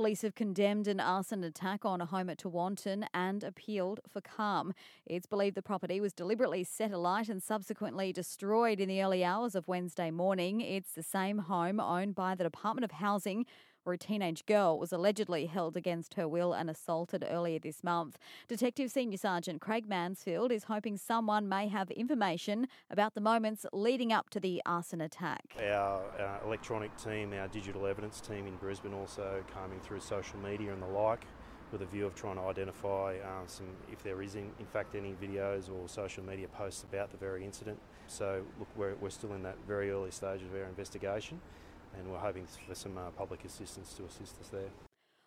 Police have condemned an arson attack on a home at Tewantin and appealed for calm. It's believed the property was deliberately set alight and subsequently destroyed in the early hours of Wednesday morning. It's the same home owned by the Department of Housing where a teenage girl was allegedly held against her will and assaulted earlier this month. Detective Senior Sergeant Craig Mansfield is hoping someone may have information about the moments leading up to the arson attack. Our, our electronic team, our digital evidence team in Brisbane also combing through social media and the like with a view of trying to identify um, some, if there is in, in, fact any videos or social media posts about the very incident. So look, we're, we're still in that very early stage of our investigation and we're hoping for some uh, public assistance to assist us there.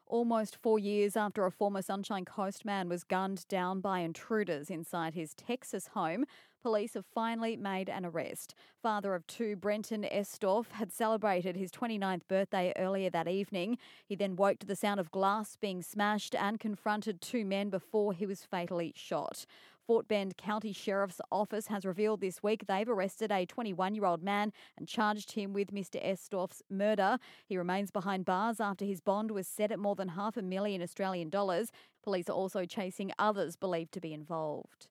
Almost four years after a former Sunshine Coast man was gunned down by intruders inside his Texas home, police have finally made an arrest. Father of two, Brenton Estorff, had celebrated his 29th birthday earlier that evening. He then woke to the sound of glass being smashed and confronted two men before he was fatally shot. Fort Bend County Sheriff's Office has revealed this week they've arrested a 21 year old man and charged him with Mr. Estorff's murder. He remains behind bars after his bond was set at more than half a million Australian dollars. Police are also chasing others believed to be involved.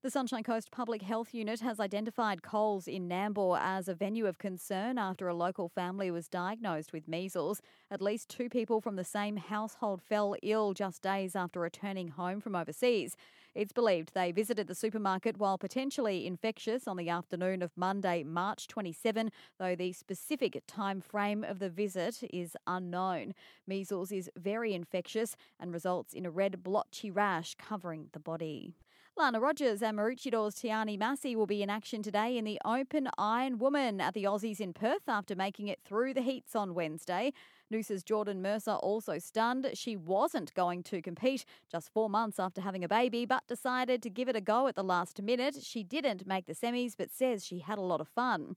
The Sunshine Coast Public Health Unit has identified Coles in Nambour as a venue of concern after a local family was diagnosed with measles. At least two people from the same household fell ill just days after returning home from overseas. It's believed they visited the supermarket while potentially infectious on the afternoon of Monday, March 27, though the specific time frame of the visit is unknown. Measles is very infectious and results in a red blotchy rash covering the body. Lana Rogers and Maroochydore's Tiani Massey will be in action today in the Open Iron Woman at the Aussies in Perth after making it through the heats on Wednesday. Noosa's Jordan Mercer also stunned. She wasn't going to compete just four months after having a baby, but decided to give it a go at the last minute. She didn't make the semis, but says she had a lot of fun.